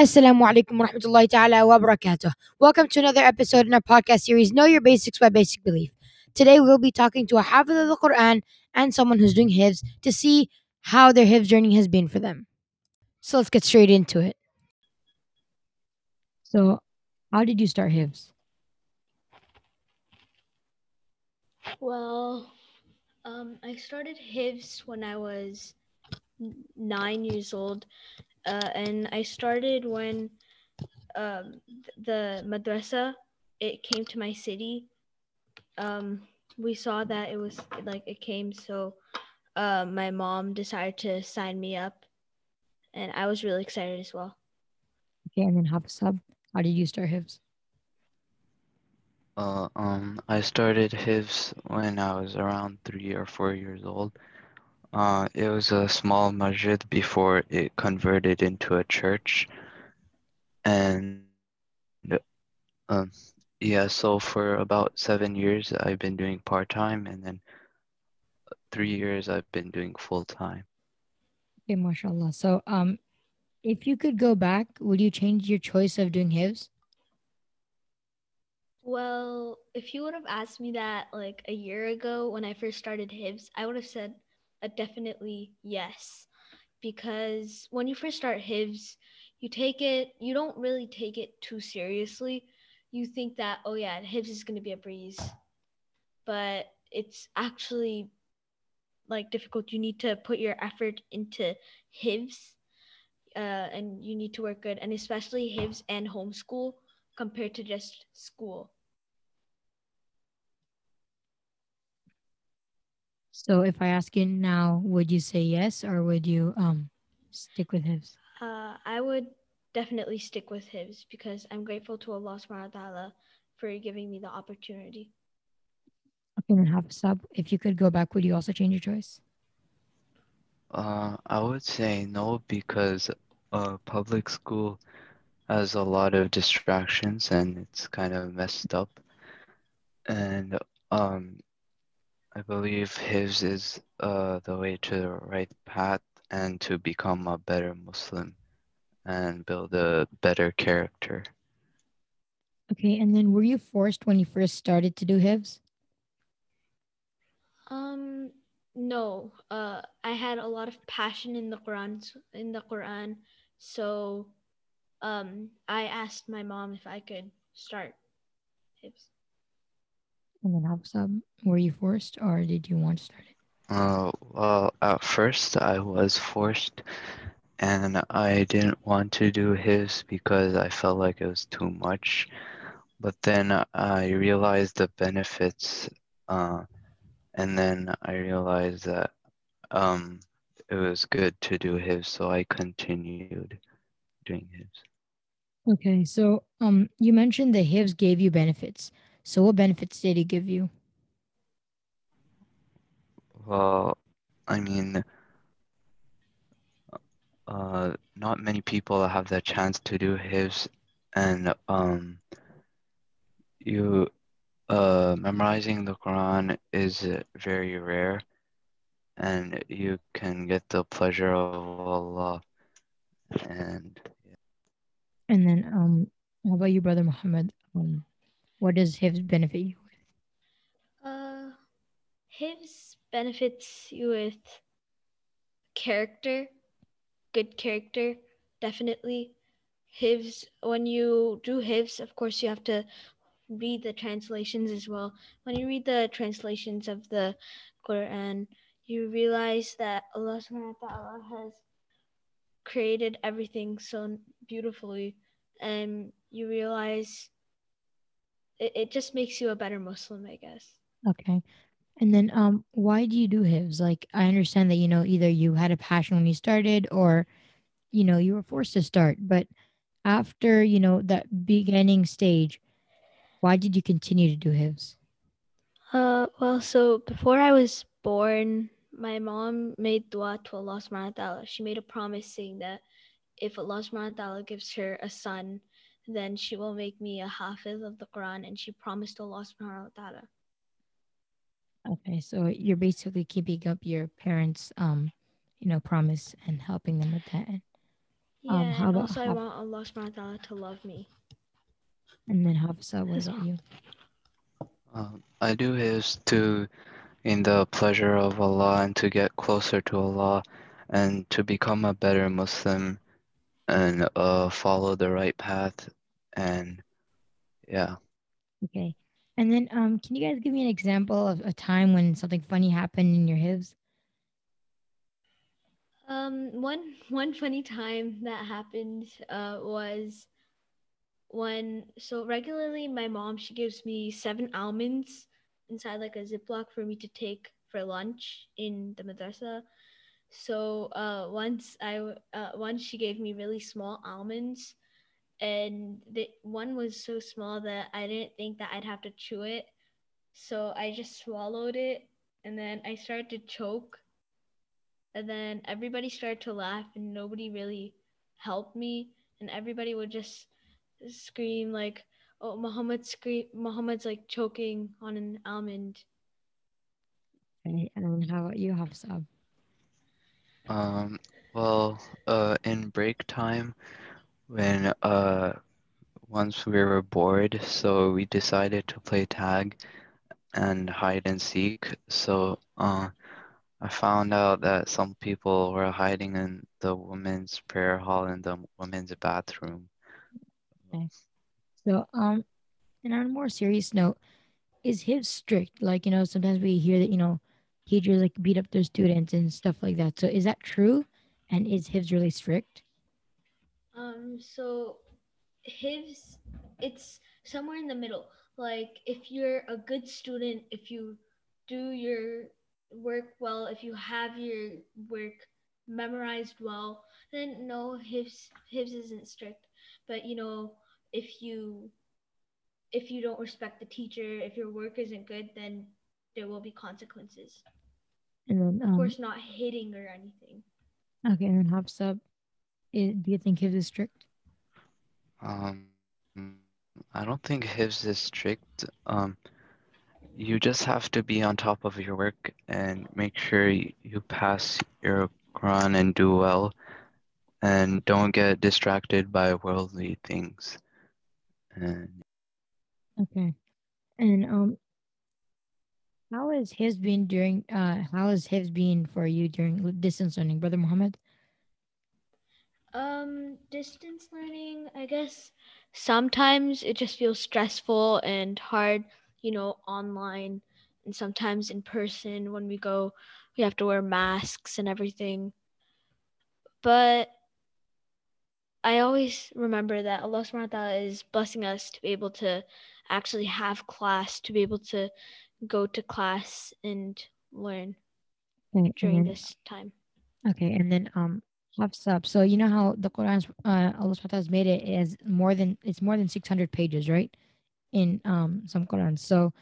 Assalamu alaikum wa rahmatullahi ta'ala wa barakatuh. Welcome to another episode in our podcast series, Know Your Basics by Basic Belief. Today we'll be talking to a Hafiz of the Quran and someone who's doing Hifz to see how their Hifz journey has been for them. So let's get straight into it. So, how did you start Hifz? Well, um, I started Hifz when I was nine years old, uh, and I started when um, the madrasa it came to my city. Um, we saw that it was like it came, so uh, my mom decided to sign me up, and I was really excited as well. Okay, and then Hafsab, how did you start Hifz? Uh, um, I started Hifz when I was around three or four years old. Uh, it was a small masjid before it converted into a church. And um, yeah, so for about seven years, I've been doing part time, and then three years, I've been doing full time. Okay, mashallah. So, um, if you could go back, would you change your choice of doing Hifz? Well, if you would have asked me that like a year ago when I first started Hifz, I would have said a definitely yes. Because when you first start Hifz, you take it, you don't really take it too seriously. You think that, oh yeah, Hifz is going to be a breeze. But it's actually like difficult. You need to put your effort into Hifz uh, and you need to work good. And especially Hifz and homeschool compared to just school. So, if I ask you now, would you say yes or would you um stick with Hifz? Uh, I would definitely stick with Hifz because I'm grateful to Allah subhanahu wa ta'ala for giving me the opportunity. Okay, and then Hafsab, if you could go back, would you also change your choice? Uh, I would say no because uh, public school has a lot of distractions and it's kind of messed up. And um, I believe Hifz is uh, the way to the right path and to become a better Muslim and build a better character. Okay, and then were you forced when you first started to do Hifz? Um, no. Uh, I had a lot of passion in the Quran. In the Quran, so um, I asked my mom if I could start Hifz. And then Hafsab, were you forced or did you want to start it? Uh, well, at first I was forced and I didn't want to do Hifz because I felt like it was too much. But then I realized the benefits, uh, and then I realized that um, it was good to do Hifz, so I continued doing Hifz. Okay, so um, you mentioned the Hifz gave you benefits. So what benefits did he give you? Well, I mean, uh, not many people have the chance to do Hifz, and um, you uh, memorizing the Quran is very rare, and you can get the pleasure of Allah. And And then um, how about you, brother Muhammad? Um, what does Hifz benefit you with? Uh, Hifz benefits you with character, good character, definitely. Hifz, when you do Hifz, of course, you have to read the translations as well. When you read the translations of the Quran, you realize that Allah subhanahu wa ta'ala has created everything so beautifully, and you realize it, it just makes you a better Muslim, I guess. Okay. And then um, why do you do Hifz? Like, I understand that, you know, either you had a passion when you started or, you know, you were forced to start. But after, you know, that beginning stage, why did you continue to do Hifz? Uh, well, so before I was born, my mom made dua to Allah subhanahu wa ta'ala. She made a promise saying that if Allah subhanahu wa ta'ala gives her a son, then she will make me a hafiz of the Quran and she promised Allah subhanahu wa ta'ala. Okay, so you're basically keeping up your parents' um, you know, promise and helping them with that. Yeah, Um, how and about also I Haf- want Allah subhanahu wa ta'ala to love me. And then Hafsa, what about you? Um, I do Hifz to in the pleasure of Allah and to get closer to Allah and to become a better Muslim and uh, follow the right path and yeah. Okay. And then um, can you guys give me an example of a time when something funny happened in your hifz? Um, one one funny time that happened uh, was when so regularly my mom she gives me seven almonds inside like a ziploc for me to take for lunch in the madrasa. So uh, once I uh, once she gave me really small almonds, and the one was so small that I didn't think that I'd have to chew it. So I just swallowed it, and then I started to choke, and then everybody started to laugh, and nobody really helped me, and everybody would just scream like, "Oh, Muhammad scream! Muhammad's like choking on an almond." And how about you, Hafsa? Um, well, uh, in break time, when uh, once we were bored, so we decided to play tag and hide and seek. So, uh, I found out that some people were hiding in the women's prayer hall in the women's bathroom. So um, and on a more serious note, is hifz strict? Like you know, sometimes we hear that you know, teachers like beat up their students and stuff like that. So is that true? And is hifz really strict? Um, so Hifz it's somewhere in the middle. Like if you're a good student, if you do your work well, if you have your work memorized well, then no, Hifz Hifz isn't strict. But you know, if you if you don't respect the teacher, if your work isn't good, then there will be consequences. And then Of um, course, not hitting or anything. okay, and then Hafsa, i do you think hifz is strict? Um, I don't think Hifz is strict. Um, you just have to be on top of your work and make sure you, you pass your Quran and do well, and don't get distracted by worldly things. And Okay. And um, how has Hifz been during? Uh, how has Hifz been for you during distance learning, brother Muhammad? Um, distance learning, I guess sometimes it just feels stressful and hard, you know, online and sometimes in person when we go, we have to wear masks and everything. But I always remember that Allah subhanahu wa ta'ala is blessing us to be able to actually have class, to be able to go to class and learn Okay, during then, this time. okay, and then um, Hafsa. So you know how the Quran's uh, Allah Subhanahu wa Ta'ala has made it as more than it's more than six hundred pages, right? In um some Quran. So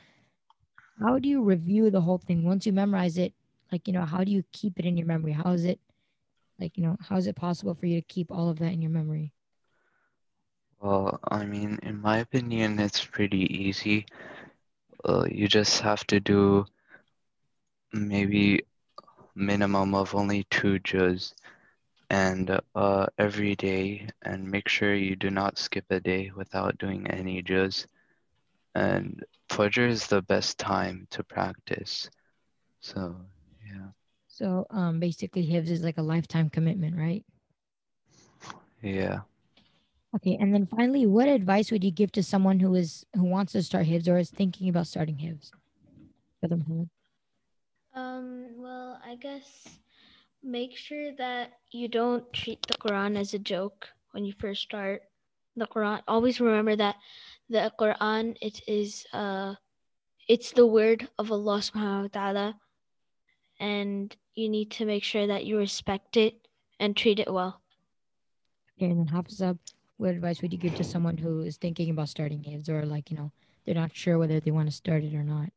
how do you review the whole thing once you memorize it? Like you know, how do you keep it in your memory? How is it? Like you know, how is it possible for you to keep all of that in your memory? well, I mean, in my opinion, it's pretty easy. Uh, you just have to do maybe minimum of only two juz and uh, every day and make sure you do not skip a day without doing any juz. And Fajr is the best time to practice. So, yeah. So um, basically, hifz is like a lifetime commitment, right? Yeah. Okay, and then finally, what advice would you give to someone who is who wants to start hifz or is thinking about starting hifz? Um, well, I guess make sure that you don't treat the Quran as a joke when you first start the Quran. Always remember that the Quran it is uh it's the word of Allah subhanahu wa ta'ala and you need to make sure that you respect it and treat it well. Okay, and then Hafsa, what advice would you give to someone who is thinking about starting hifz or like, you know, they're not sure whether they want to start it or not?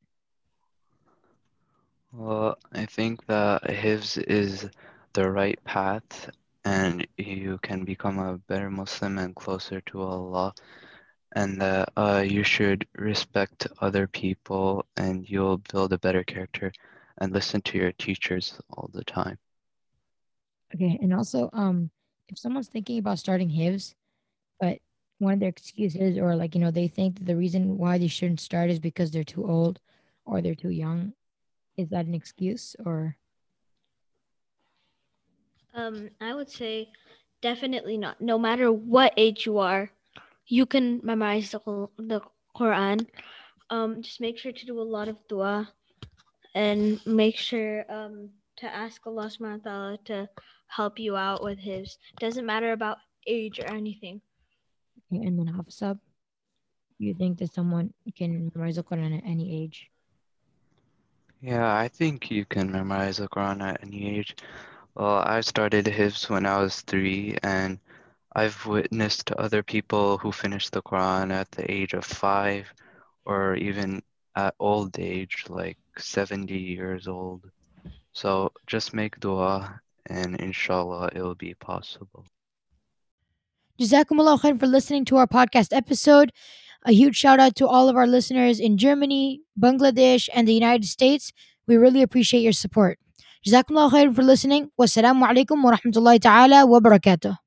Well, I think that Hifz is the right path and you can become a better Muslim and closer to Allah. And that uh, you should respect other people and you'll build a better character and listen to your teachers all the time. Okay, and also, um, if someone's thinking about starting hifz, but one of their excuses or like you know they think that the reason why they shouldn't start is because they're too old or they're too young, is that an excuse or? Um, I would say definitely not. No matter what age you are, you can memorize the, the Quran. Um, just make sure to do a lot of dua and make sure um, to ask Allah subhanahu wa ta'ala to help you out with Hifz. Doesn't matter about age or anything. And then Hafsab, you think that someone can memorize the Quran at any age? Yeah, I think you can memorize the Quran at any age. Well, I started Hifz when I was three, and I've witnessed other people who finished the Quran at the age of five or even at old age, like 70 years old. So just make dua, and inshallah, it'll be possible. Jazakumullah khair for listening to our podcast episode. A huge shout out to all of our listeners in Germany, Bangladesh, and the United States. We really appreciate your support. Jazakumullah khair for listening. Wassalamu alaikum wa rahmatullahi ta'ala wa barakatuh.